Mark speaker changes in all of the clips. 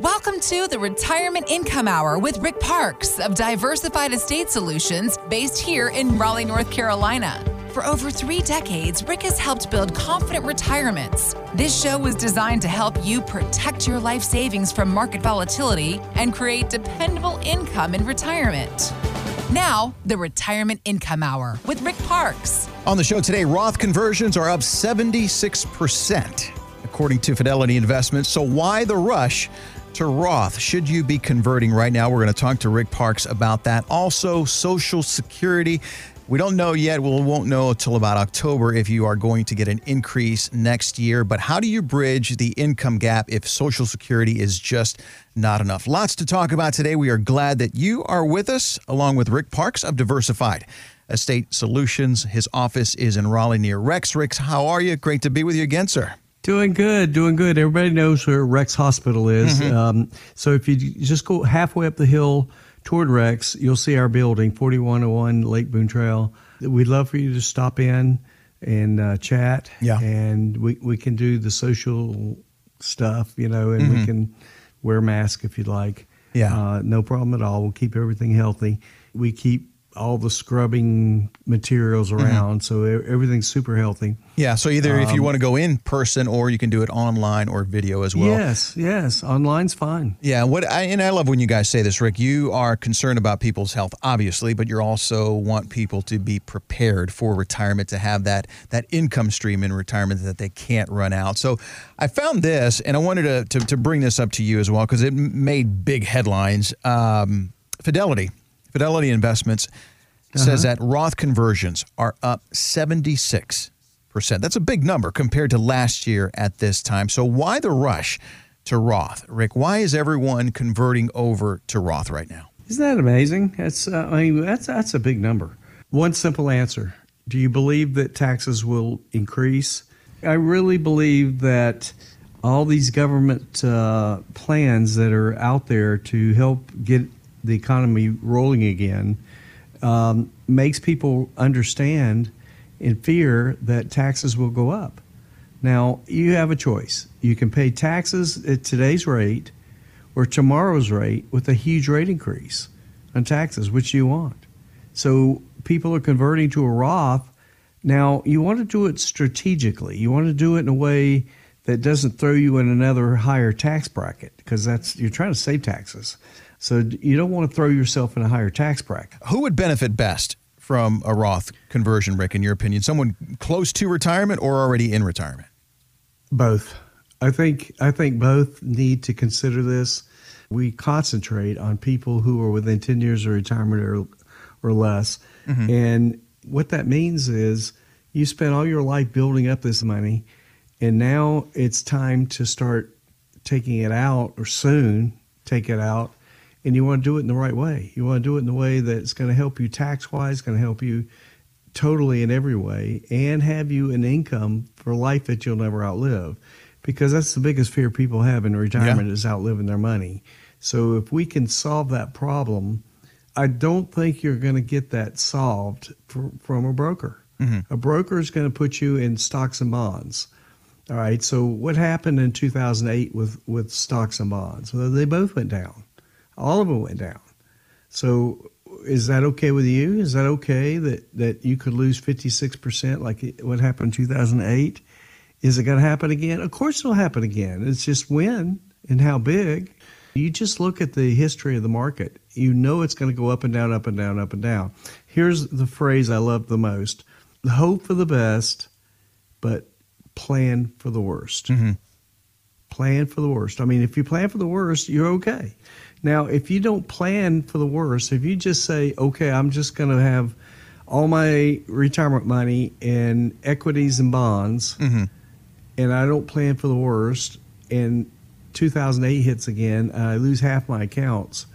Speaker 1: Welcome to the Retirement Income Hour with Rick Parks of Diversified Estate Solutions, based here in Raleigh, North Carolina. For over three decades, Rick has helped build confident retirements. This show was designed to help you protect your life savings from market volatility and create dependable income in retirement. Now, the Retirement Income Hour with Rick Parks.
Speaker 2: On the show today, Roth conversions are up 76%, according to Fidelity Investments. So, why the rush to Roth? Should you be converting right now? We're going to talk to Rick Parks about that. Also, Social Security. We don't know yet. We won't know until about October if you are going to get an increase next year. But how do you bridge the income gap if Social Security is just not enough? Lots to talk about today. We are glad that you are with us, along with Rick Parks of Diversified Estate Solutions. His office is in Raleigh near Rex. Rick, how are you? Great to be with you again, sir.
Speaker 3: Doing good, doing good. Everybody knows where Rex Hospital is.
Speaker 2: Mm-hmm.
Speaker 3: Um, so if you just go halfway up the hill toward Rex, you'll see our building, 4101 Lake Boone Trail. We'd love for you to stop in and uh, chat.
Speaker 2: Yeah.
Speaker 3: And we, we can do the social stuff, you know, and
Speaker 2: Mm-hmm.
Speaker 3: we can wear a mask if you'd like.
Speaker 2: Yeah.
Speaker 3: Uh, no problem at all. We'll keep everything healthy. We keep all the scrubbing materials
Speaker 2: Mm-hmm.
Speaker 3: around, so e- everything's super healthy.
Speaker 2: Yeah, so either if you
Speaker 3: Um,
Speaker 2: want to go in person or you can do it online or video as well.
Speaker 3: yes, yes. Online's fine.
Speaker 2: Yeah, what I and I love when you guys say this, Rick. You are concerned about people's health, obviously, but you also want people to be prepared for retirement to have that that income stream in retirement that they can't run out. So, I found this, and I wanted to to, to bring this up to you as well because it made big headlines. Um, Fidelity, Fidelity Investments says that Roth conversions are up seventy six percent. That's a big number compared to last year at this time. So, why the rush? to Roth. Rick, why is everyone converting over to Roth right now?
Speaker 3: Isn't that amazing? That's uh, I mean that's that's a big number. One simple answer: Do you believe that taxes will increase? I really believe that all these government uh, plans that are out there to help get the economy rolling again um, makes people understand in fear that taxes will go up. Now, you have a choice. You can pay taxes at today's rate or tomorrow's rate with a huge rate increase on taxes, which you want. So people are converting to a Roth. Now, you want to do it strategically. You want to do it in a way that doesn't throw you in another higher tax bracket because that's you're trying to save taxes. So you don't want to throw yourself in a higher tax bracket.
Speaker 2: Who would benefit best from a Roth conversion, Rick, in your opinion? Someone close to retirement or already in retirement?
Speaker 3: Both. I think I think both need to consider this. We concentrate on people who are within 10 years of retirement or or less. Mm-hmm. And what that means is you spent all your life building up this money and now it's time to start taking it out or soon take it out and you want to do it in the right way. You want to do it in the way that's going to help you tax wise, going to help you totally in every way, and have you an income for life that you'll never outlive. Because that's the biggest fear people have in retirement is outliving their money. So if we can solve that problem, I don't think you're going to get that solved fr- from a broker. Mm-hmm. A broker is going to put you in stocks and bonds. All right. So what happened in 2008 with with stocks and bonds? Well, they both went down. All of them went down. So is that okay with you? Is that okay that that you could lose 56% like what happened in 2008? Is it going to happen again? Of course it'll happen again. It's just when and how big. You just look at the history of the market. You know it's going to go up and down, up and down, up and down. Here's the phrase I love the most hope for the best, but plan for the worst. Mm-hmm. Plan for the worst. I mean, if you plan for the worst, you're okay. Now, if you don't plan for the worst, if you just say, okay, I'm just going to have all my retirement money in equities and bonds, mm-hmm. and I don't plan for the worst, and 2008 hits again, I lose half my accounts,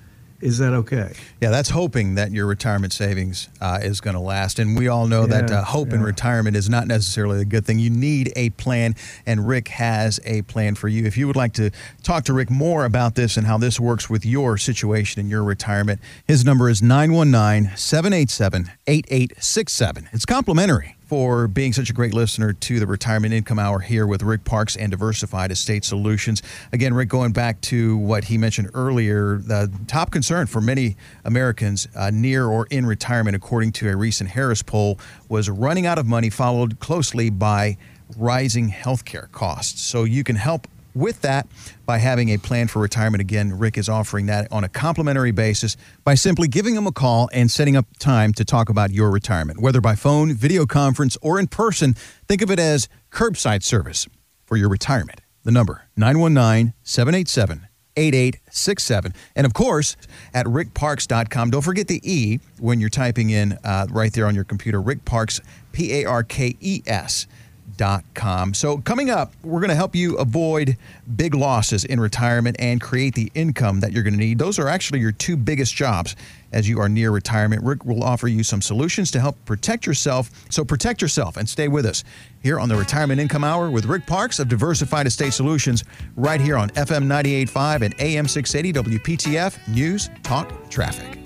Speaker 3: is that okay?
Speaker 2: Yeah, that's hoping that your retirement savings uh, is going to last. And we all know that uh, hope in retirement is not necessarily a good thing. You need a plan, and Rick has a plan for you. If you would like to talk to Rick more about this and how this works with your situation in your retirement, his number is 919 787 8867. It's complimentary. For being such a great listener to the Retirement Income Hour here with Rick Parks and Diversified Estate Solutions. Again, Rick, going back to what he mentioned earlier, the top concern for many Americans uh, near or in retirement, according to a recent Harris poll, was running out of money, followed closely by rising healthcare costs. So you can help with that by having a plan for retirement. Again, Rick is offering that on a complimentary basis by simply giving him a call and setting up time to talk about your retirement. Whether by phone, video conference, or in person, think of it as curbside service for your retirement. The number 919 787 8867. And of course, at rickparks.com. Don't forget the E when you're typing in uh, right there on your computer. Rick Parks, P A R K E S com. So, coming up, we're going to help you avoid big losses in retirement and create the income that you're going to need. Those are actually your two biggest jobs as you are near retirement. Rick will offer you some solutions to help protect yourself. So, protect yourself and stay with us here on the Retirement Income Hour with Rick Parks of Diversified Estate Solutions, right here on FM 98.5 and AM 680 WPTF News Talk Traffic.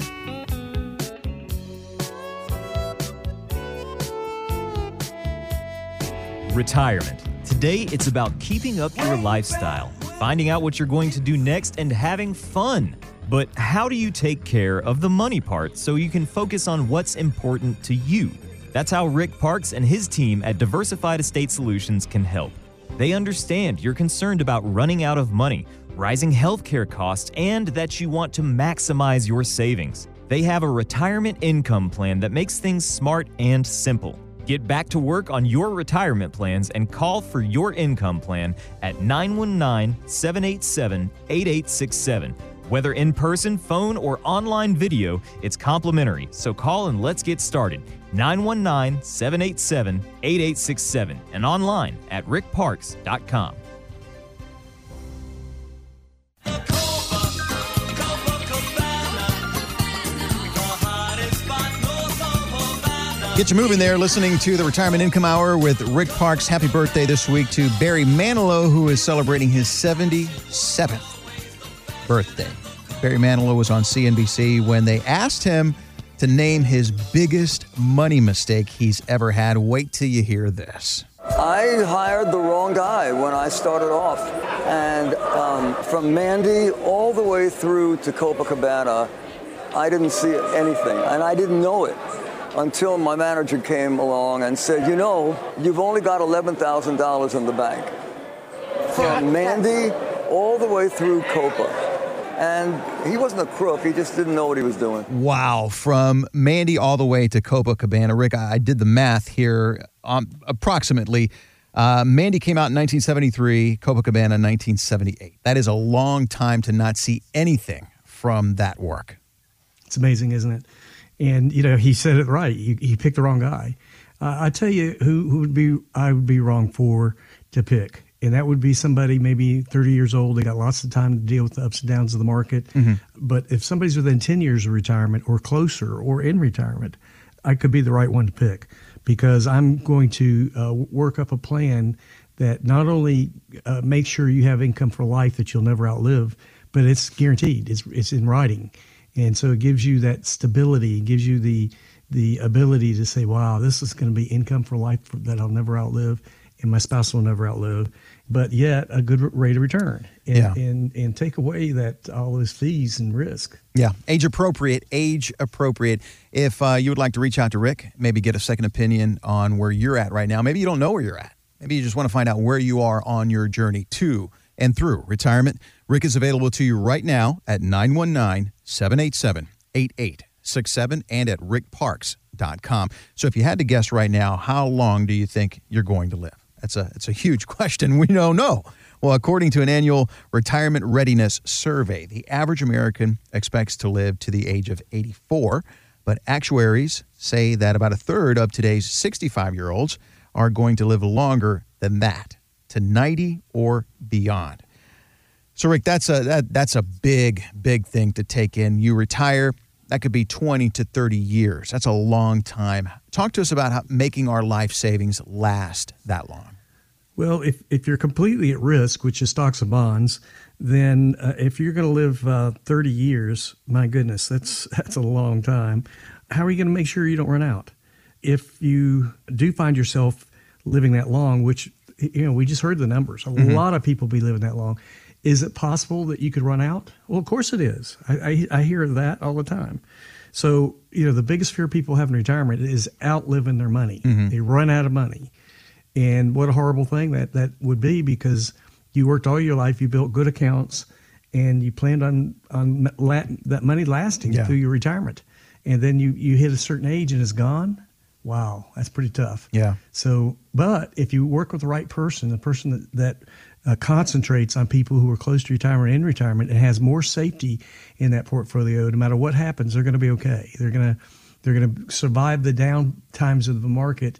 Speaker 4: Retirement. Today, it's about keeping up your lifestyle, finding out what you're going to do next, and having fun. But how do you take care of the money part so you can focus on what's important to you? That's how Rick Parks and his team at Diversified Estate Solutions can help. They understand you're concerned about running out of money, rising healthcare costs, and that you want to maximize your savings. They have a retirement income plan that makes things smart and simple. Get back to work on your retirement plans and call for your income plan at 919 787 8867. Whether in person, phone, or online video, it's complimentary, so call and let's get started. 919 787 8867 and online at rickparks.com.
Speaker 2: Get you moving there, listening to the Retirement Income Hour with Rick Parks. Happy birthday this week to Barry Manilow, who is celebrating his 77th birthday. Barry Manilow was on CNBC when they asked him to name his biggest money mistake he's ever had. Wait till you hear this.
Speaker 5: I hired the wrong guy when I started off. And um, from Mandy all the way through to Copacabana, I didn't see anything, and I didn't know it until my manager came along and said, you know, you've only got $11,000 in the bank. From Mandy all the way through Copa. And he wasn't a crook, he just didn't know what he was doing.
Speaker 2: Wow. From Mandy all the way to Copacabana. Rick, I did the math here um, approximately. Uh, Mandy came out in 1973, Copacabana 1978. That is a long time to not see anything from that work.
Speaker 3: It's amazing, isn't it? And you know, he said it right. He, he picked the wrong guy. Uh, I tell you, who who would be I would be wrong for to pick, and that would be somebody maybe 30 years old. They got lots of time to deal with the ups and downs of the market. Mm-hmm. But if somebody's within 10 years of retirement or closer or in retirement, I could be the right one to pick because I'm going to uh, work up a plan that not only uh, makes sure you have income for life that you'll never outlive, but it's guaranteed. It's it's in writing and so it gives you that stability, it gives you the the ability to say, "Wow, this is going to be income for life that I'll never outlive, and my spouse will never outlive." But yet, a good rate of return, and yeah. and, and take away that all those fees and risk.
Speaker 2: Yeah, age appropriate, age appropriate. If uh, you would like to reach out to Rick, maybe get a second opinion on where you're at right now. Maybe you don't know where you're at. Maybe you just want to find out where you are on your journey to and through retirement. Rick is available to you right now at 919 787 8867 and at rickparks.com. So if you had to guess right now, how long do you think you're going to live? That's a, it's a huge question. We don't know. Well, according to an annual retirement readiness survey, the average American expects to live to the age of 84, but actuaries say that about a third of today's 65 year olds are going to live longer than that, to 90 or beyond. So, Rick, that's a that, that's a big, big thing to take in. You retire, that could be 20 to 30 years. That's a long time. Talk to us about how making our life savings last that long.
Speaker 3: Well, if, if you're completely at risk, which is stocks and bonds, then uh, if you're going to live uh, 30 years, my goodness, that's that's a long time. How are you going to make sure you don't run out? if you do find yourself living that long, which you know we just heard the numbers, a mm-hmm. lot of people be living that long. Is it possible that you could run out? Well, of course it is. I, I, I hear that all the time. So you know the biggest fear people have in retirement is outliving their money. Mm-hmm. They run out of money, and what a horrible thing that that would be because you worked all your life, you built good accounts, and you planned on on that money lasting yeah. through your retirement, and then you you hit a certain age and it's gone wow, that's pretty tough.
Speaker 2: Yeah.
Speaker 3: So, but if you work with the right person, the person that, that uh, concentrates on people who are close to retirement and retirement and has more safety in that portfolio, no matter what happens, they're going to be okay. They're going to they're going to survive the down times of the market,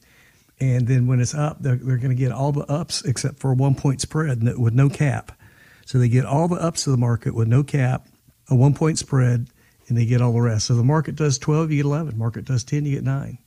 Speaker 3: and then when it's up, they're, they're going to get all the ups except for a one point spread with no cap. So they get all the ups of the market with no cap, a one point spread, and they get all the rest. So the market does 12, you get 11. Market does 10, you get 9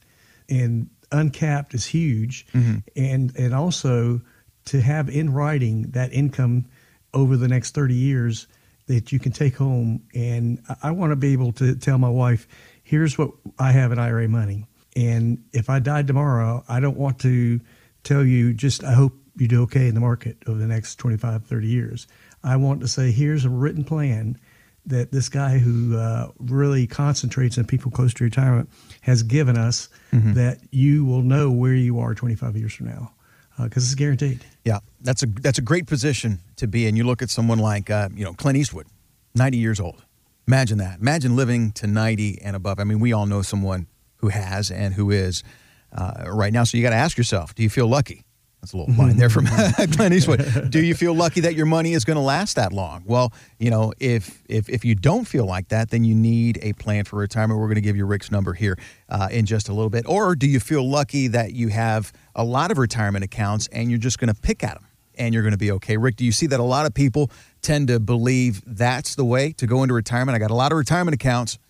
Speaker 3: and uncapped is huge, mm-hmm. and and also to have in writing that income over the next 30 years that you can take home. And I, want to be able to tell my wife, here's what I have in IRA money. And if I died tomorrow, I don't want to tell you just, I hope you do okay in the market over the next 25, 30 years. I want to say, here's a written plan that this guy who uh, really concentrates on people close to retirement has given us mm-hmm. that you will know where you are 25 years from now because uh, it's guaranteed.
Speaker 2: Yeah, that's a that's a great position to be in. You look at someone like uh, you know Clint Eastwood, 90 years old. Imagine that. Imagine living to 90 and above. I mean, we all know someone who has and who is uh, right now. So you got to ask yourself: Do you feel lucky? That's a little line there from Clint Eastwood. Do you feel lucky that your money is going to last that long? Well, you know, if if if you don't feel like that, then you need a plan for retirement. We're going to give you Rick's number here uh, in just a little bit. Or do you feel lucky that you have a lot of retirement accounts and you're just going to pick at them and you're going to be okay? Rick, do you see that a lot of people tend to believe that's the way to go into retirement? I got a lot of retirement accounts.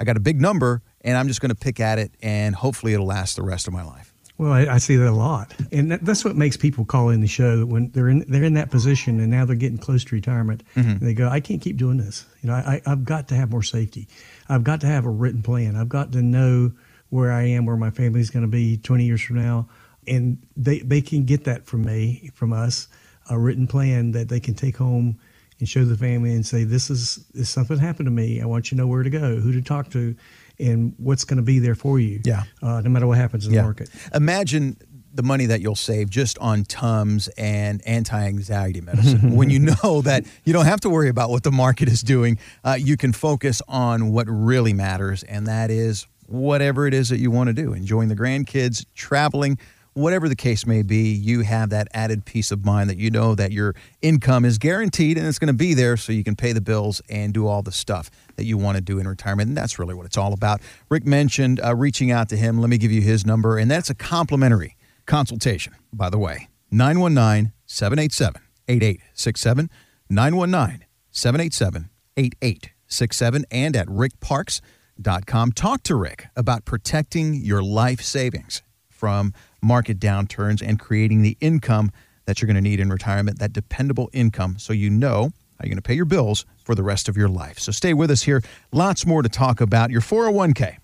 Speaker 2: I got a big number, and I'm just going to pick at it, and hopefully it'll last the rest of my life.
Speaker 3: Well, I, I, see that a lot, and that, that's what makes people call in the show when they're in they're in that position and now they're getting close to retirement. Mm-hmm. they go, "I can't keep doing this. You know, I, I've got to have more safety. I've got to have a written plan. I've got to know where I am, where my family's going to be 20 years from now, and they they can get that from me, from us, a written plan that they can take home and show the family and say, "This is, is something happened to me. I want you to know where to go, who to talk to." And what's going to be there for you.
Speaker 2: Yeah.
Speaker 3: Uh, no matter what happens in yeah. the market.
Speaker 2: Imagine the money that you'll save just on Tums and anti-anxiety medicine. when you know that you don't have to worry about what the market is doing, uh, you can focus on what really matters, and that is whatever it is that you want to do. Enjoying the grandkids, traveling whatever the case may be, you have that added peace of mind that you know that your income is guaranteed and it's going to be there so you can pay the bills and do all the stuff that you want to do in retirement. And that's really what it's all about. Rick mentioned uh, reaching out to him. Let me give you his number, and that's a complimentary consultation, by the way. 919 787 8867. 919 787 8867 and at rickparks.com. Talk to Rick about protecting your life savings from market downturns and creating the income that you're going to need in retirement, that dependable income, so you know how you're going to pay your bills for the rest of your life. So stay with us here. Lots more to talk about. Your 401k.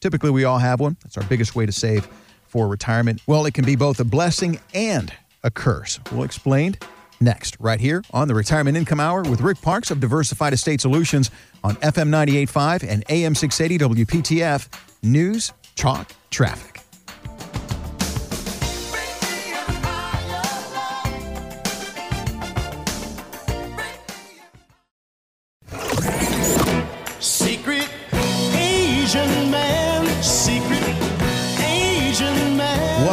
Speaker 2: Typically, we all have one. That's our biggest way to save for retirement. Well, it can be both a blessing and a curse. We'll explain next, right here on the Retirement Income Hour with Rick Parks of Diversified Estate Solutions on FM 98.5 and AM 680 WPTF. News, talk, traffic.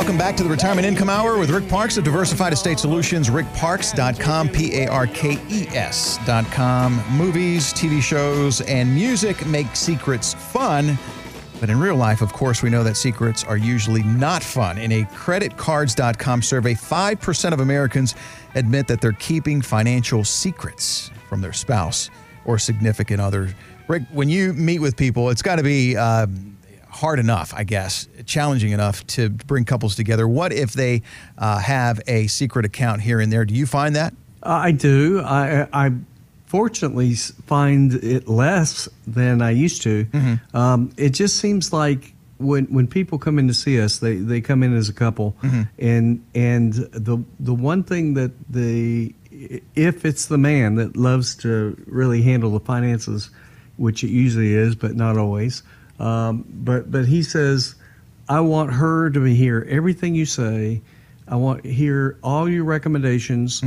Speaker 2: Welcome back to the Retirement Income Hour with Rick Parks of Diversified Estate Solutions. RickParks.com, P A R K E S.com. Movies, TV shows, and music make secrets fun. But in real life, of course, we know that secrets are usually not fun. In a creditcards.com survey, 5% of Americans admit that they're keeping financial secrets from their spouse or significant other. Rick, when you meet with people, it's got to be. Uh, hard enough, I guess, challenging enough to bring couples together. What if they uh, have a secret account here and there? Do you find that?
Speaker 3: I do. I, I fortunately find it less than I used to. Mm-hmm. Um, it just seems like when when people come in to see us, they, they come in as a couple, and and the the one thing that the if it's the man that loves to really handle the finances, which it usually is, but not always. Um, but but he says, I want her to hear everything you say. I want to hear all your recommendations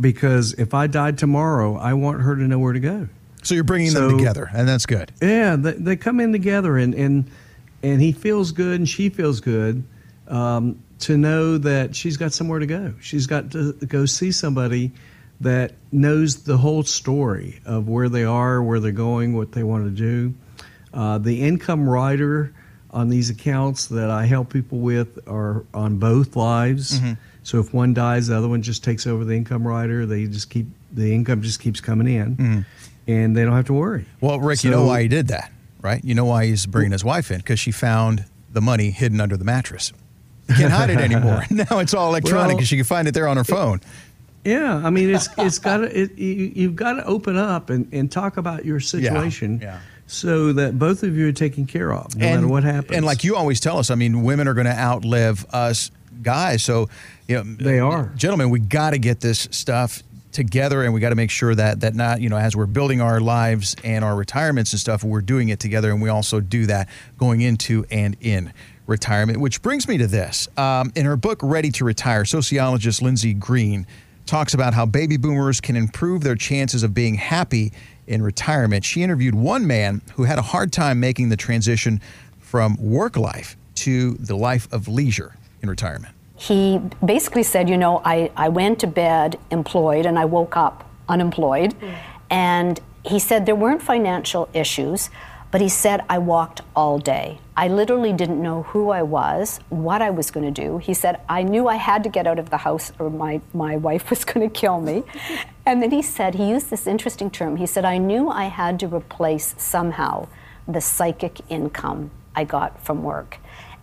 Speaker 3: because if I died tomorrow, I want her to know where to go.
Speaker 2: So you're bringing them together, and that's good.
Speaker 3: Yeah, they, they come in together, and and and he feels good, and she feels good um, to know that she's got somewhere to go. She's got to go see somebody that knows the whole story of where they are, where they're going, what they want to do. Uh, the income rider on these accounts that I help people with are on both lives. So if one dies, the other one just takes over the income rider. They just keep the income just keeps coming in, and they don't have to worry.
Speaker 2: Well, Rick, you know why he did that, right? You know why he's bringing his wife in because she found the money hidden under the mattress. You can't hide it anymore. now it's all electronic
Speaker 3: Well-
Speaker 2: because she can find it there on her phone.
Speaker 3: Yeah, I mean it's it's got to it, you, you've got to open up and, and talk about your situation,
Speaker 2: yeah.
Speaker 3: So that both of you are taken care of, no matter what happens.
Speaker 2: And like you always tell us, I mean, women are going to outlive us guys. So, you know,
Speaker 3: They are.
Speaker 2: gentlemen. We got to get this stuff together, and we got to make sure that that not you know as we're building our lives and our retirements and stuff, we're doing it together, and we also do that going into and in retirement. Which brings me to this: um, in her book "Ready to Retire," sociologist Lindsay Green talks about how baby boomers can improve their chances of being happy in retirement. She interviewed one man who had a hard time making the transition from work life to the life of leisure in retirement.
Speaker 6: he basically said, you know, I, I went to bed employed and I woke up unemployed. And he said there weren't financial issues, but he said I walked all day. I literally didn't know who I was, what I was going to do. He said I knew I had to get out of the house or my, my wife was going to kill me. And then he said, he used this interesting term. He said, I knew I had to replace somehow the psychic income I got from work.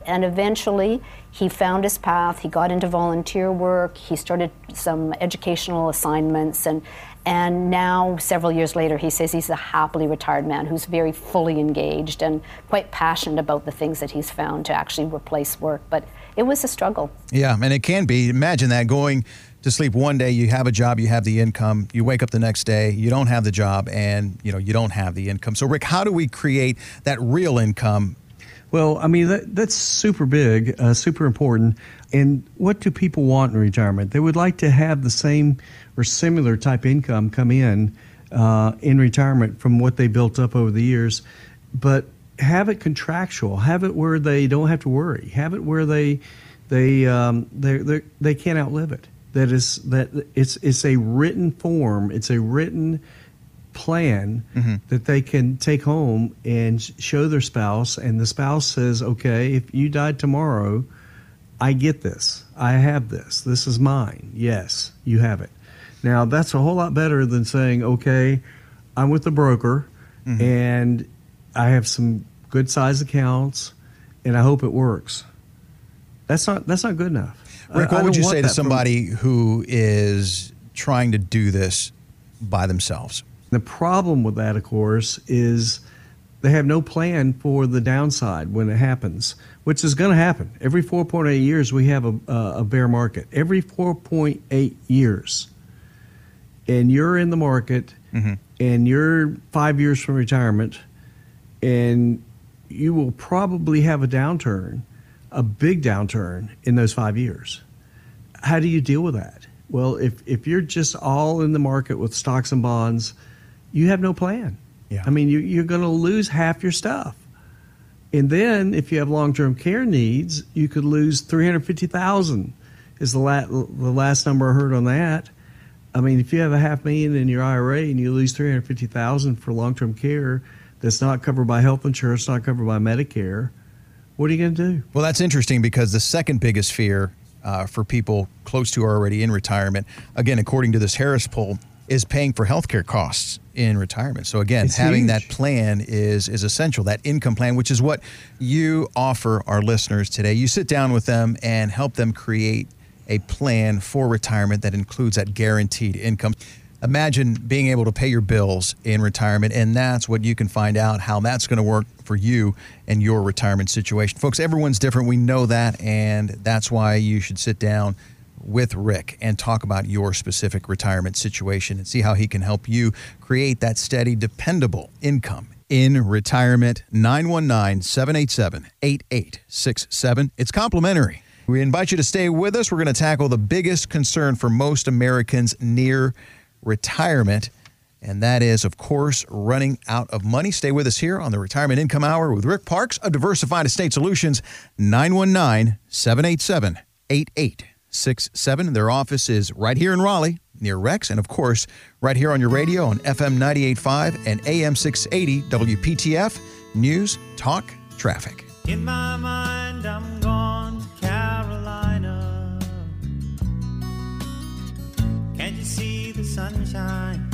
Speaker 6: And eventually, he found his path. He got into volunteer work. He started some educational assignments, and and now, several years later, he says he's a happily retired man who's very fully engaged and quite passionate about the things that he's found to actually replace work. But it was a struggle.
Speaker 2: Yeah, and it can be. Imagine that going to sleep one day, you have a job, you have the income. You wake up the next day, you don't have the job, and you know you don't have the income. So, Rick, how do we create that real income?
Speaker 3: Well, I mean that that's super big, uh, super important. And what do people want in retirement? They would like to have the same or similar type income come in uh, in retirement from what they built up over the years, but have it contractual. Have it where they don't have to worry. Have it where they they um, they they they can't outlive it. That is that it's it's a written form. It's a written plan mm-hmm. that they can take home and show their spouse and the spouse says okay if you died tomorrow i get this. I have this. This is mine. Yes you have it. Now that's a whole lot better than saying okay i'm with the broker mm-hmm. and i have some good size accounts and i hope it works. That's not that's not good enough.
Speaker 2: Rick, what would you say to
Speaker 3: that from-
Speaker 2: somebody who is trying to do this by themselves?
Speaker 3: The problem with that, of course, is they have no plan for the downside when it happens, which is going to happen. Every 4.8 years, we have a, a bear market. Every 4.8 years. And you're in the market, mm-hmm. and you're five years from retirement, and you will probably have a downturn, a big downturn in those five years. How do you deal with that? Well, if, if you're just all in the market with stocks and bonds, you have no plan.
Speaker 2: Yeah.
Speaker 3: I mean, you, you're going to lose half your stuff. And then if you have long-term care needs, you could lose 350,000 is the, la- the last number I heard on that. I mean, if you have a half million in your IRA and you lose 350,000 for long-term care that's not covered by health insurance, not covered by Medicare, what are you going to do?
Speaker 2: Well, that's interesting because the second biggest fear uh, for people close to or already in retirement, again, according to this Harris poll, is paying for healthcare costs in retirement. So again,
Speaker 3: It's
Speaker 2: having that plan is is essential. That income plan, which is what you offer our listeners today. You sit down with them and help them create a plan for retirement that includes that guaranteed income. Imagine being able to pay your bills in retirement, and that's what you can find out how that's going to work for you and your retirement situation. Folks, everyone's different. We know that, and that's why you should sit down with Rick and talk about your specific retirement situation and see how he can help you create that steady, dependable income in retirement. 919 787 8867. It's complimentary. We invite you to stay with us. We're going to tackle the biggest concern for most Americans near retirement. And that is, of course, running out of money. Stay with us here on the Retirement Income Hour with Rick Parks of Diversified Estate Solutions, 919 787 8867. Their office is right here in Raleigh, near Rex, and of course, right here on your radio on FM 985 and AM 680 WPTF News, Talk, Traffic.
Speaker 7: In my mind, I'm gone to Carolina. Can't you see the sunshine?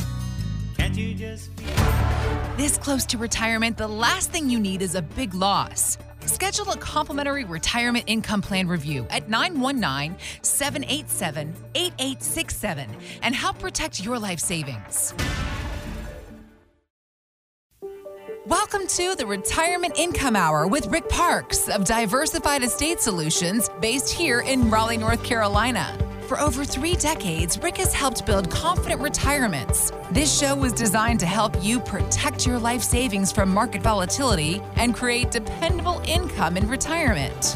Speaker 7: Can't you just feel?
Speaker 1: This close to retirement, the last thing you need is a big loss. Schedule a complimentary retirement income plan review at 919 787 8867 and help protect your life savings. Welcome to the Retirement Income Hour with Rick Parks of Diversified Estate Solutions, based here in Raleigh, North Carolina. For over three decades, Rick has helped build confident retirements. This show was designed to help you protect your life savings from market volatility and create dependable income in retirement.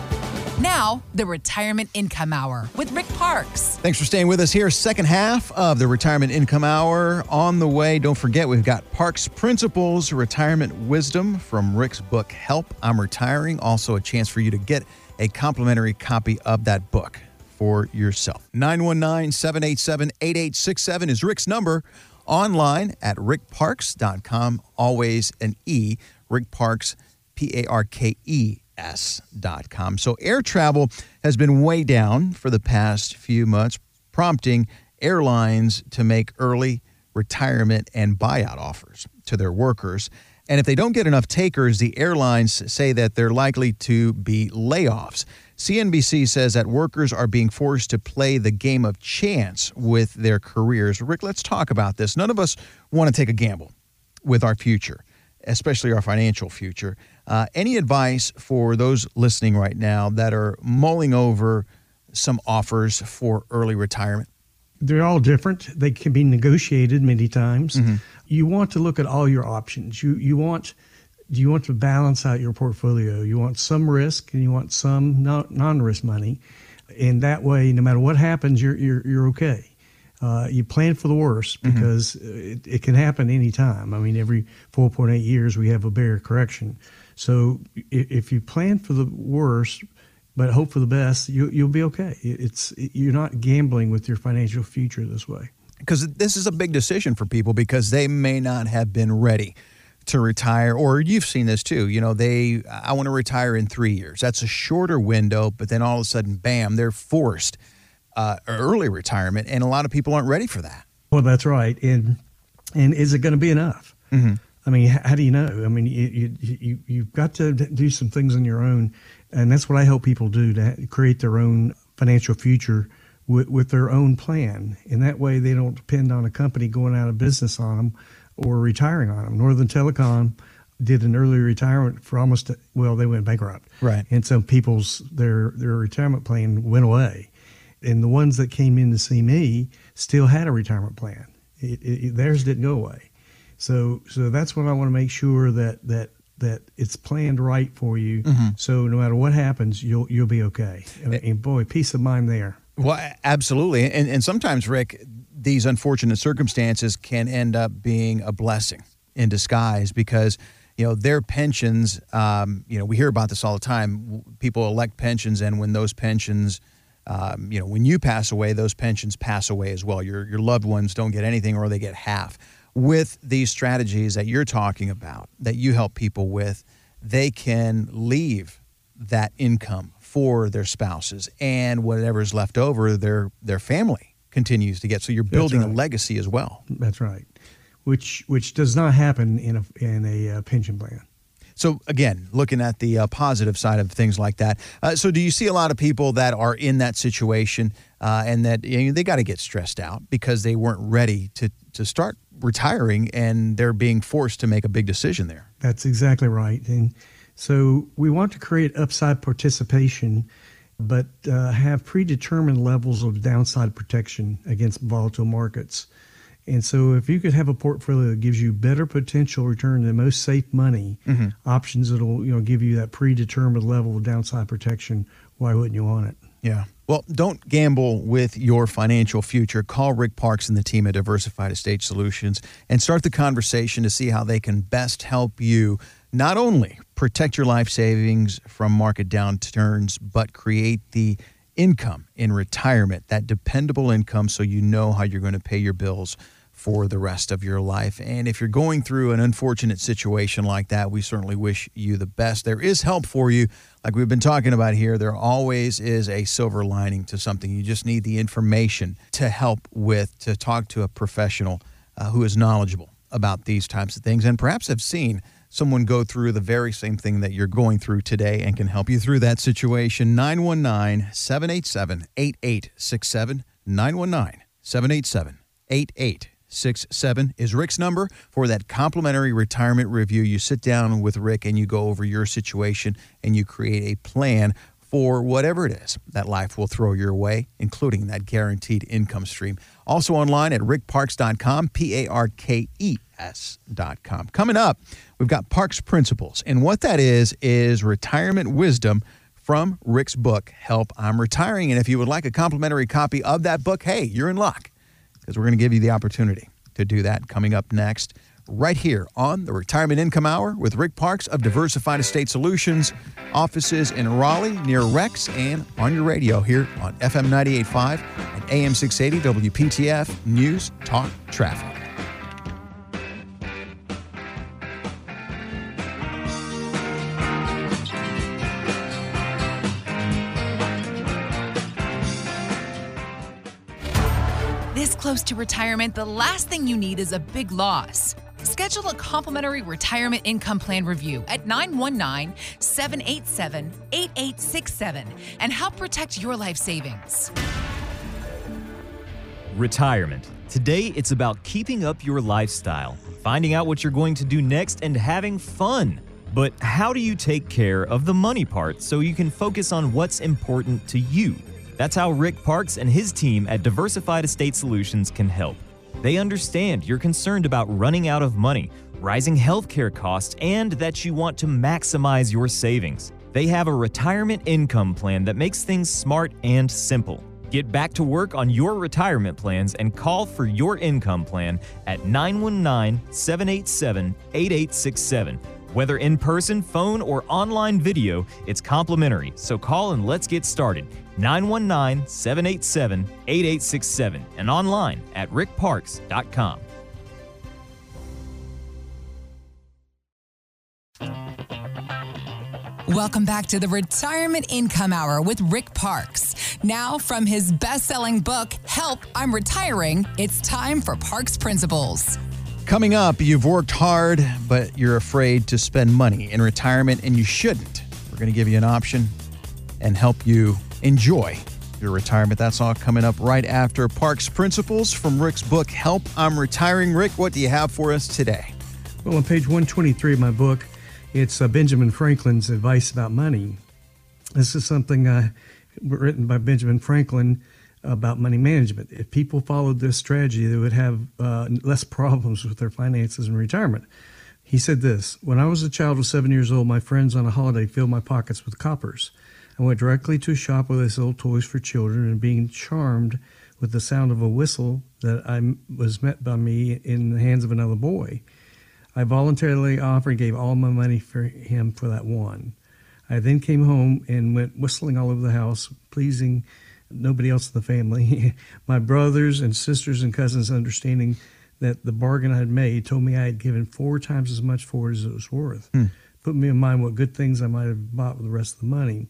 Speaker 1: Now, the Retirement Income Hour with Rick Parks.
Speaker 2: Thanks for staying with us here. Second half of the Retirement Income Hour on the way. Don't forget, we've got Parks Principles, Retirement Wisdom from Rick's book, Help I'm Retiring. Also, a chance for you to get a complimentary copy of that book for yourself. 919 787 8867 is Rick's number. Online at rickparks.com. Always an E. Rick Parks, P A R K E S.com. So air travel has been way down for the past few months, prompting airlines to make early retirement and buyout offers to their workers. And if they don't get enough takers, the airlines say that they're likely to be layoffs. CNBC says that workers are being forced to play the game of chance with their careers. Rick, let's talk about this. None of us want to take a gamble with our future, especially our financial future. Uh, any advice for those listening right now that are mulling over some offers for early retirement?
Speaker 3: They're all different. They can be negotiated many times. You want to look at all your options. You you want you want to balance out your portfolio. You want some risk and you want some non- non-risk money, and that way, no matter what happens, you're you're you're okay. Uh, you plan for the worst because it, it can happen anytime. I mean, every 4.8 years we have a bear correction. So if you plan for the worst, but hope for the best, you, you'll be okay. It's you're not gambling with your financial future this way.
Speaker 2: because this is a big decision for people because they may not have been ready to retire or you've seen this too you know they i want to retire in three years that's a shorter window but then all of a sudden bam they're forced uh, early retirement and a lot of people aren't ready for that
Speaker 3: Well, that's right. And and is it going to be enough? I mean, how do you know? I mean, you, you you you've got to do some things on your own, and that's what I help people do to create their own financial future with, with their own plan. And that way, they don't depend on a company going out of business on them or retiring on them. Northern Telecom did an early retirement for almost well, they went bankrupt,
Speaker 2: Right.
Speaker 3: And some people's their their retirement plan went away and the ones that came in to see me still had a retirement plan. It, it, theirs didn't go away. So so that's what I want to make sure that that that it's planned right for you. Mm-hmm. So no matter what happens, you'll you'll be okay. And, and boy, peace of mind there.
Speaker 2: Well absolutely. And, and sometimes rick these unfortunate circumstances can end up being a blessing in disguise because you know their pensions um, you know we hear about this all the time. People elect pensions and when those pensions um, you know when you pass away those pensions pass away as well. Your, your loved ones don't get anything or they get half. With these strategies that you're talking about that you help people with they can leave that income for their spouses and whatever's left over their their family continues to get so you're building a legacy as well
Speaker 3: That's right. Which which does not happen in a in a uh, pension plan.
Speaker 2: so again looking at the uh, positive side of things like that uh, so do you see a lot of people that are in that situation uh, and that you know, they got to get stressed out because they weren't ready to to start retiring and they're being forced to make a big decision there.
Speaker 3: That's exactly right. And so we want to create upside participation, but uh, have predetermined levels of downside protection against volatile markets. And so if you could have a portfolio that gives you better potential return than most safe money options that'll you know give you that predetermined level of downside protection, why wouldn't you want it?
Speaker 2: Yeah. Well, don't gamble with your financial future. Call Rick Parks and the team at Diversified Estate Solutions and start the conversation to see how they can best help you not only protect your life savings from market downturns, but create the income in retirement, that dependable income, so you know how you're going to pay your bills for the rest of your life. And if you're going through an unfortunate situation like that, we certainly wish you the best. There is help for you. Like we've been talking about here, there always is a silver lining to something. You just need the information to help with, to talk to a professional uh, who is knowledgeable about these types of things and perhaps have seen someone go through the very same thing that you're going through today and can help you through that situation. 919 787 8867. 919 787 8867 is Rick's number for that complimentary retirement review. You sit down with Rick and you go over your situation and you create a plan for whatever it is that life will throw your way, including that guaranteed income stream. Also online at rickparks.com, P A R K E S.com. Coming up, we've got Parks Principles. And what that is, is retirement wisdom from Rick's book, Help I'm Retiring. And if you would like a complimentary copy of that book, hey, you're in luck because we're going to give you the opportunity to do that coming up next, right here on the Retirement Income Hour with Rick Parks of Diversified Estate Solutions, offices in Raleigh near Rex, and on your radio here on FM 98.5 and AM 680 WPTF News Talk Traffic.
Speaker 1: Close to retirement, the last thing you need is a big loss. Schedule a complimentary retirement income plan review at 919 787 8867 and help protect your life savings.
Speaker 4: Retirement. Today, it's about keeping up your lifestyle, finding out what you're going to do next, and having fun. But how do you take care of the money part so you can focus on what's important to you? That's how Rick Parks and his team at Diversified Estate Solutions can help. They understand you're concerned about running out of money, rising healthcare costs, and that you want to maximize your savings. They have a retirement income plan that makes things smart and simple. Get back to work on your retirement plans and call for your income plan at 919 787 8867. Whether in person, phone, or online video, it's complimentary. So call and let's get started. 919 787 8867 and online at rickparks.com.
Speaker 1: Welcome back to the Retirement Income Hour with Rick Parks. Now, from his best selling book, Help I'm Retiring, it's time for Parks Principles.
Speaker 2: Coming up, you've worked hard, but you're afraid to spend money in retirement, and you shouldn't. We're going to give you an option and help you enjoy your retirement. That's all coming up right after Parks Principles from Rick's book, Help I'm Retiring. Rick, what do you have for us today?
Speaker 3: Well, on page 123 of my book, it's uh, Benjamin Franklin's advice about money. This is something uh, written by Benjamin Franklin about money management. If people followed this strategy, they would have uh, less problems with their finances in retirement. He said this When I was a child of seven years old, my friends on a holiday filled my pockets with coppers. I went directly to a shop where they sold toys for children, and being charmed with the sound of a whistle that I was met by me in the hands of another boy. I voluntarily offered and gave all my money for him for that one. I then came home and went whistling all over the house, pleasing nobody else in the family. my brothers and sisters and cousins, understanding that the bargain I had made, told me I had given four times as much for it as it was worth. Hmm. Put me in mind what good things I might have bought with the rest of the money.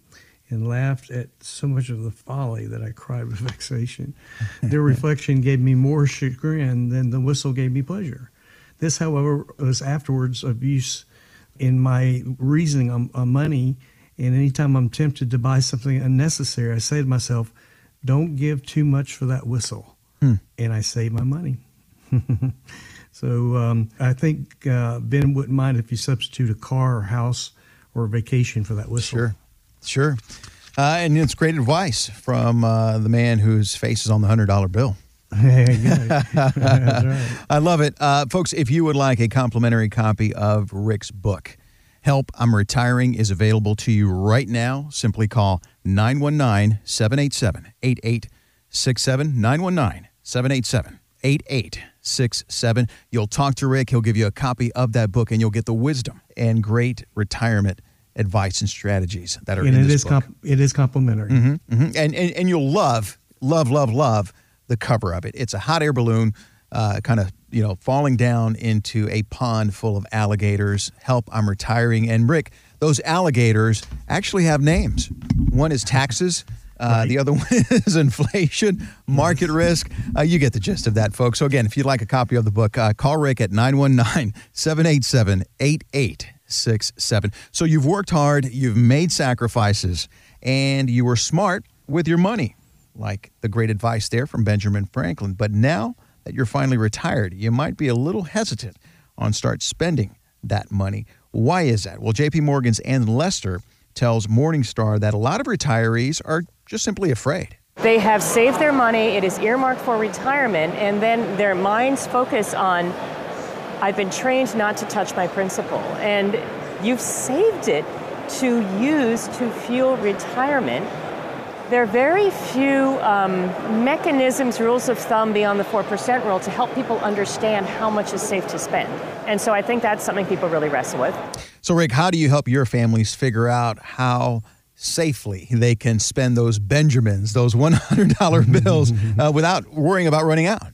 Speaker 3: And laughed at so much of the folly that I cried with vexation. Their reflection gave me more chagrin than the whistle gave me pleasure. This, however, was afterwards of use in my reasoning on, on money. And anytime I'm tempted to buy something unnecessary, I say to myself, don't give too much for that whistle. And I save my money. So um, I think uh, Ben wouldn't mind if you substitute a car or house or a vacation for that whistle.
Speaker 2: Sure, sure. Uh, and it's great advice from uh, the man whose face is on the hundred dollar bill.
Speaker 3: Yeah, right.
Speaker 2: I love it. Uh, folks, if you would like a complimentary copy of Rick's book, Help I'm Retiring is available to you right now. Simply call 919 787 8867. 919 787 8867. You'll talk to Rick. He'll give you a copy of that book, and you'll get the wisdom and great retirement advice and strategies that are
Speaker 3: and
Speaker 2: in
Speaker 3: it
Speaker 2: this
Speaker 3: is
Speaker 2: book.
Speaker 3: comp- it is complimentary.
Speaker 2: Mhm, and, and and you'll love, love, love, love the cover of it. It's a hot air balloon, uh, kind of you know falling down into a pond full of alligators. Help! I'm retiring. And Rick, those alligators actually have names. One is taxes. Uh, The other one is inflation, market risk. Uh, you get the gist of that, folks. So, again, if you'd like a copy of the book, uh, call Rick at 919 787 8867. So, you've worked hard, you've made sacrifices, and you were smart with your money, like the great advice there from Benjamin Franklin. But now that you're finally retired, you might be a little hesitant on start spending that money. Why is that? Well, JP Morgan's Anne Lester tells Morningstar that a lot of retirees are just simply afraid.
Speaker 8: They have saved their money, it is earmarked for retirement, and then their minds focus on, I've been trained not to touch my principal. And you've saved it to use to fuel retirement. There are very few um, mechanisms, rules of thumb beyond the 4% rule to help people understand how much is safe to spend. And so I think that's something people really wrestle with.
Speaker 2: So, Rick, how do you help your families figure out how safely they can spend those Benjamins, those $100 bills, uh, without worrying about running out?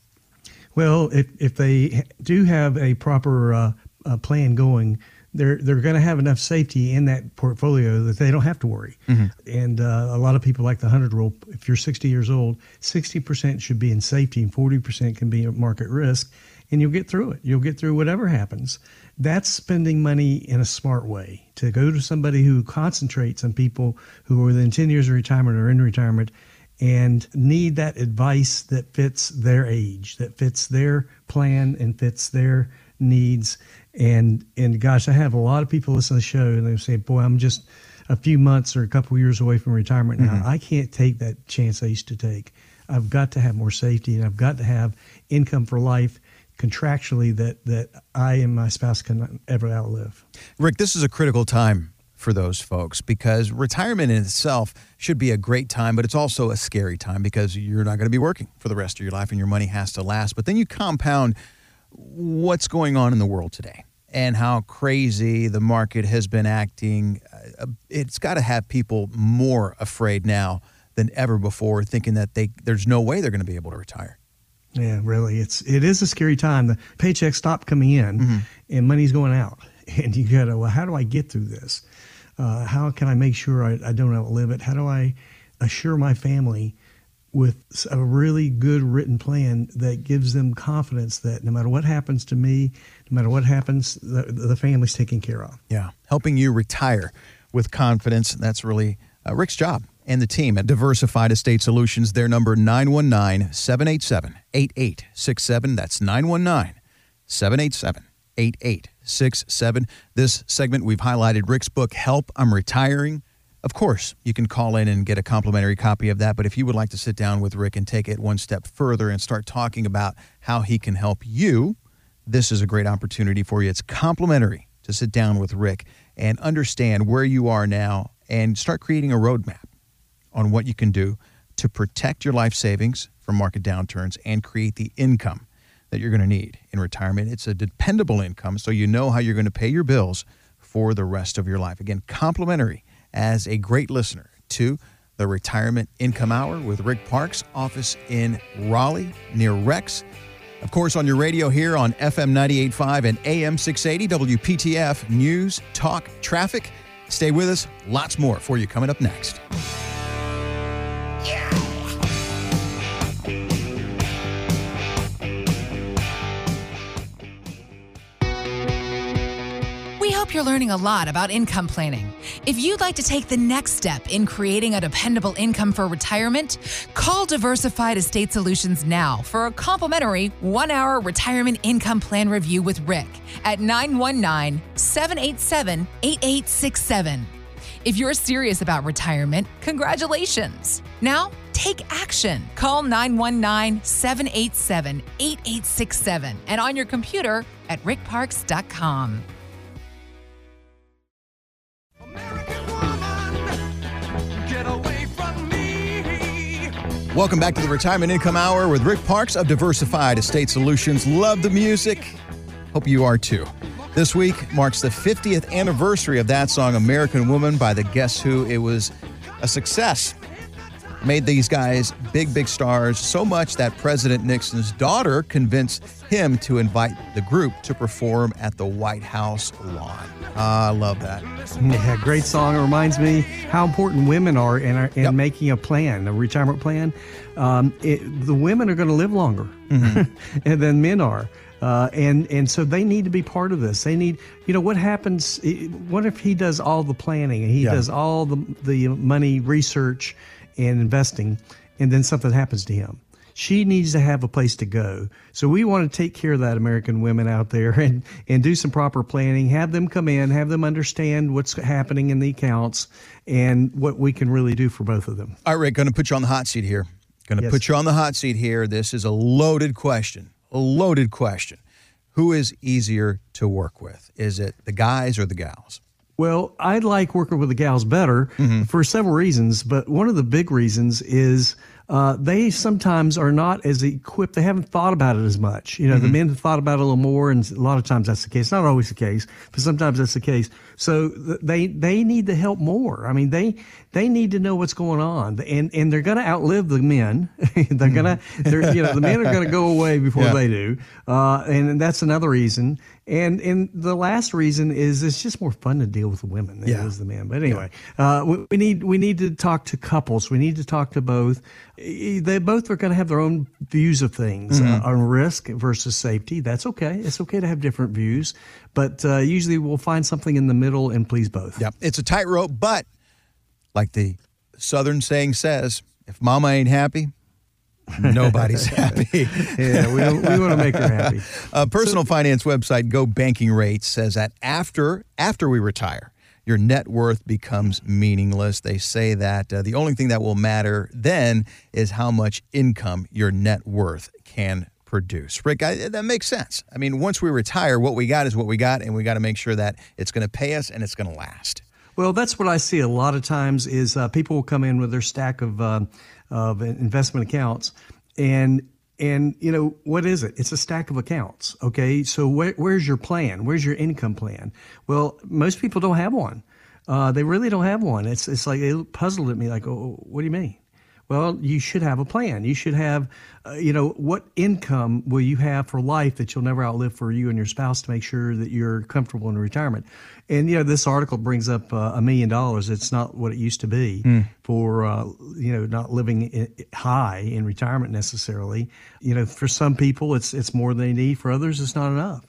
Speaker 3: Well, if, if they do have a proper uh, uh, plan going, they're they're going to have enough safety in that portfolio that they don't have to worry. And uh, a lot of people like the hundred rule. If you're 60 years old, 60 percent should be in safety, and 40 percent can be at market risk, and you'll get through it. You'll get through whatever happens. That's spending money in a smart way. To go to somebody who concentrates on people who are within 10 years of retirement or in retirement and need that advice that fits their age, that fits their plan and fits their needs. And and gosh, I have a lot of people listen to the show and they say, "Boy, I'm just a few months or a couple years away from retirement now. Mm-hmm. I can't take that chance I used to take. I've got to have more safety and I've got to have income for life contractually that that I and my spouse can ever outlive."
Speaker 2: Rick, this is a critical time for those folks because retirement in itself should be a great time, but it's also a scary time because you're not going to be working for the rest of your life and your money has to last. But then you compound what's going on in the world today and how crazy the market has been acting. Uh, It's got to have people more afraid now than ever before, thinking that they there's no way they're going to be able to retire.
Speaker 3: Yeah, really, it's it is a scary time. The paychecks stop coming in, and money's going out, and you gotta. Well, how do I get through this? Uh, how can I make sure I, I don't outlive it? How do I assure my family with a really good written plan that gives them confidence that no matter what happens to me, no matter what happens, the, the family's taken care of.
Speaker 2: Yeah, helping you retire with confidence. That's really uh, Rick's job and the team at Diversified Estate Solutions. Their number 919 787 8867. That's 919 787 8867. This segment, we've highlighted Rick's book, Help I'm Retiring. Of course, you can call in and get a complimentary copy of that. But if you would like to sit down with Rick and take it one step further and start talking about how he can help you, this is a great opportunity for you. It's complimentary to sit down with Rick and understand where you are now and start creating a roadmap on what you can do to protect your life savings from market downturns and create the income that you're going to need in retirement. It's a dependable income, so you know how you're going to pay your bills for the rest of your life. Again, complimentary as a great listener to the Retirement Income Hour with Rick Parks, office in Raleigh near Rex. Of course, on your radio here on FM 98.5 and AM 680 WPTF News, Talk, Traffic. Stay with us. Lots more for you coming up next.
Speaker 1: You're learning a lot about income planning. If you'd like to take the next step in creating a dependable income for retirement, call Diversified Estate Solutions now for a complimentary one hour retirement income plan review with Rick at 919 787 8867. If you're serious about retirement, congratulations. Now, take action. Call 919 787 8867 and on your computer at rickparks.com.
Speaker 2: Welcome back to the Retirement Income Hour with Rick Parks of Diversified Estate Solutions. Love the music. Hope you are too. This week marks the 50th anniversary of that song, American Woman, by the Guess Who. It was a success. Made these guys big, big stars, so much that President Nixon's daughter convinced him to invite the group to perform at the White House lawn. Ah, I love that.
Speaker 3: Yeah, great song. It reminds me how important women are in, our, in
Speaker 2: Yep.
Speaker 3: making a plan, a retirement plan. Um, it, the women are going to live longer and than men are. Uh, and and so they need to be part of this. They need, you know, what happens? What if he does all the planning and he
Speaker 2: Yeah.
Speaker 3: does all the the money research and investing, and then something happens to him? She needs to have a place to go. So we want to take care of that American women out there and and do some proper planning. Have them come in, have them understand what's happening in the accounts and what we can really do for both of them.
Speaker 2: All right, Rick, going to put you on the hot seat here. Going to
Speaker 3: Yes.
Speaker 2: put you on the hot seat here. This is a loaded question. A loaded question. Who is easier to work with? Is it the guys or the gals?
Speaker 3: Well, I like working with the gals better for several reasons, but one of the big reasons is uh, they sometimes are not as equipped. They haven't thought about it as much. You know, the men have thought about it a little more, and a lot of times that's the case. Not always the case, but sometimes that's the case. So th- they they need the help more. I mean, they they need to know what's going on, and and they're going to outlive the men. they're gonna, you know, the men are going to go away before
Speaker 2: Yeah.
Speaker 3: they do, uh, and that's another reason. And and the last reason is it's just more fun to deal with the women than
Speaker 2: Yeah.
Speaker 3: it is the men. But anyway, uh, we, we need we need to talk to couples. We need to talk to both. They both are going to have their own views of things
Speaker 2: Mm-hmm.
Speaker 3: uh, on risk versus safety. That's okay. It's okay to have different views, but uh, usually we'll find something in the middle and please both.
Speaker 2: Yep. It's a tightrope, but like the Southern saying says, if mama ain't happy, nobody's happy.
Speaker 3: Yeah, we, we want to make her happy.
Speaker 2: A personal finance website, Go Banking Rates, says that after after we retire, your net worth becomes meaningless. They say that uh, the only thing that will matter then is how much income your net worth can produce. Rick, I, that makes sense. I mean, once we retire, what we got is what we got, and we got to make sure that it's going to pay us and it's going to last.
Speaker 3: Well, that's what I see a lot of times is uh, people will come in with their stack of uh, of investment accounts, and and you know what is it? It's a stack of accounts. Okay, so where, where's your plan? Where's your income plan? Well, most people don't have one. Uh, they really don't have one. It's it's like it puzzled at me. Like, oh, what do you mean? Well, you should have a plan. You should have, uh, you know, what income will you have for life that you'll never outlive for you and your spouse to make sure that you're comfortable in retirement. And you know, this article brings up uh, a million dollars. It's not what it used to be for, uh, you know, not living i high in retirement necessarily. You know, for some people, it's it's more than they need. For others, it's not enough.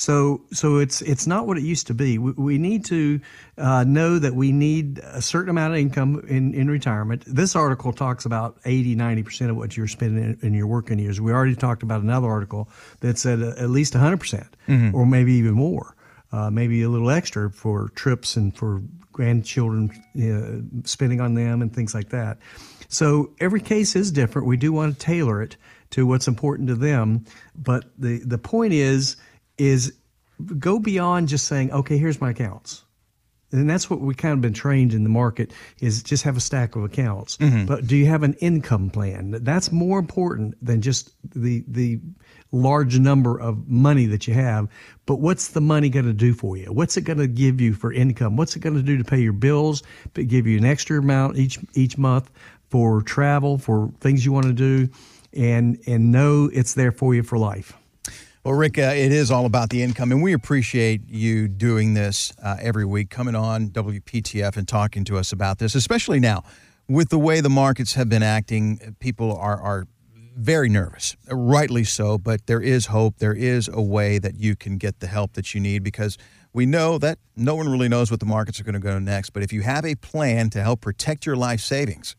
Speaker 3: So, so it's it's not what it used to be. We, we need to uh, know that we need a certain amount of income in, in retirement. This article talks about 80, 90 percent of what you're spending in, in your working years. We already talked about another article that said uh, at least 100 percent, or maybe even more, uh, maybe a little extra for trips and for grandchildren uh, spending on them and things like that. So every case is different. We do want to tailor it to what's important to them, but the the point is is go beyond just saying, okay, here's my accounts. And that's what we kind of been trained in the market is just have a stack of accounts. Mm-hmm. But do you have an income plan? That's more important than just the the large number of money that you have. But what's the money going to do for you? What's it going to give you for income? What's it going to do to pay your bills? But give you an extra amount each each month for travel, for things you want to do, and and know it's there for you for life.
Speaker 2: Well, Rick, uh, it is all about the income, and we appreciate you doing this uh, every week, coming on WPTF and talking to us about this, especially now with the way the markets have been acting. People are are very nervous, rightly so, but there is hope. There is a way that you can get the help that you need because we know that no one really knows what the markets are going to go next. But if you have a plan to help protect your life savings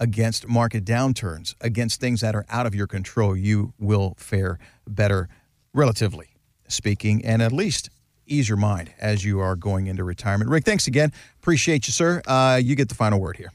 Speaker 2: against market downturns, against things that are out of your control, you will fare better, relatively speaking, and at least ease your mind as you are going into retirement. Rick, thanks again. Appreciate you, sir. Uh, you get the final word here.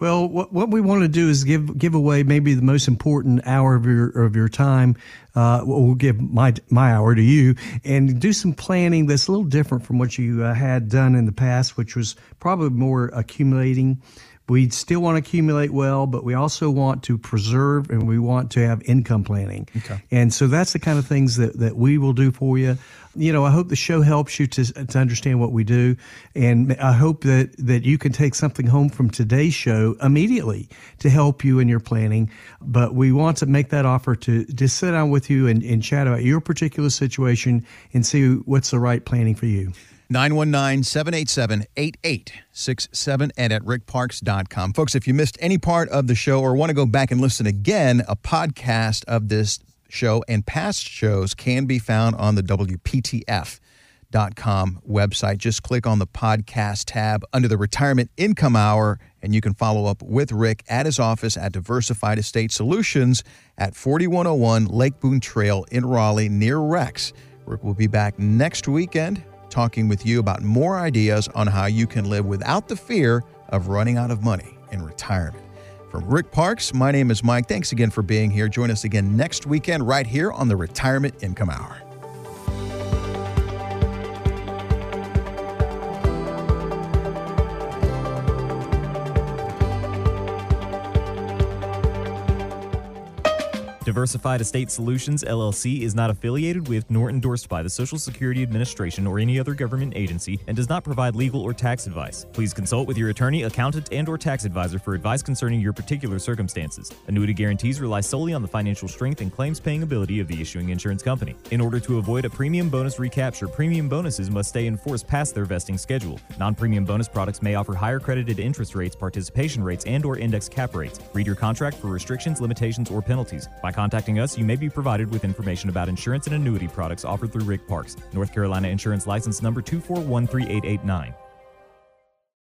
Speaker 3: Well, what, what we want to do is give give away maybe the most important hour of your of your time. Uh, we'll give my my hour to you and do some planning that's a little different from what you uh, had done in the past, which was probably more accumulating. We still want to accumulate well, but we also want to preserve and we want to have income planning.
Speaker 2: Okay.
Speaker 3: And so that's the kind of things that, that we will do for you. You know, I hope the show helps you to, to understand what we do. And I hope that, that you can take something home from today's show immediately to help you in your planning. But we want to make that offer to just sit down with you and, and chat about your particular situation and see what's the right planning for you.
Speaker 2: 919 787 8867 and at rickparks.com. Folks, if you missed any part of the show or want to go back and listen again, a podcast of this show and past shows can be found on the WPTF.com website. Just click on the podcast tab under the Retirement Income Hour, and you can follow up with Rick at his office at Diversified Estate Solutions at 4101 Lake Boone Trail in Raleigh near Rex. Rick will be back next weekend talking with you about more ideas on how you can live without the fear of running out of money in retirement. From Rick Parks, my name is Mike. Thanks again for being here. Join us again next weekend right here on the Retirement Income Hour.
Speaker 4: Diversified Estate Solutions LLC is not affiliated with nor endorsed by the Social Security Administration or any other government agency and does not provide legal or tax advice. Please consult with your attorney, accountant, and or tax advisor for advice concerning your particular circumstances. Annuity guarantees rely solely on the financial strength and claims paying ability of the issuing insurance company. In order to avoid a premium bonus recapture, premium bonuses must stay in force past their vesting schedule. Non-premium bonus products may offer higher credited interest rates, participation rates, and or index cap rates. Read your contract for restrictions, limitations, or penalties. By contacting us, you may be provided with information about insurance and annuity products offered through Rick Parks, North Carolina Insurance License Number 2413889.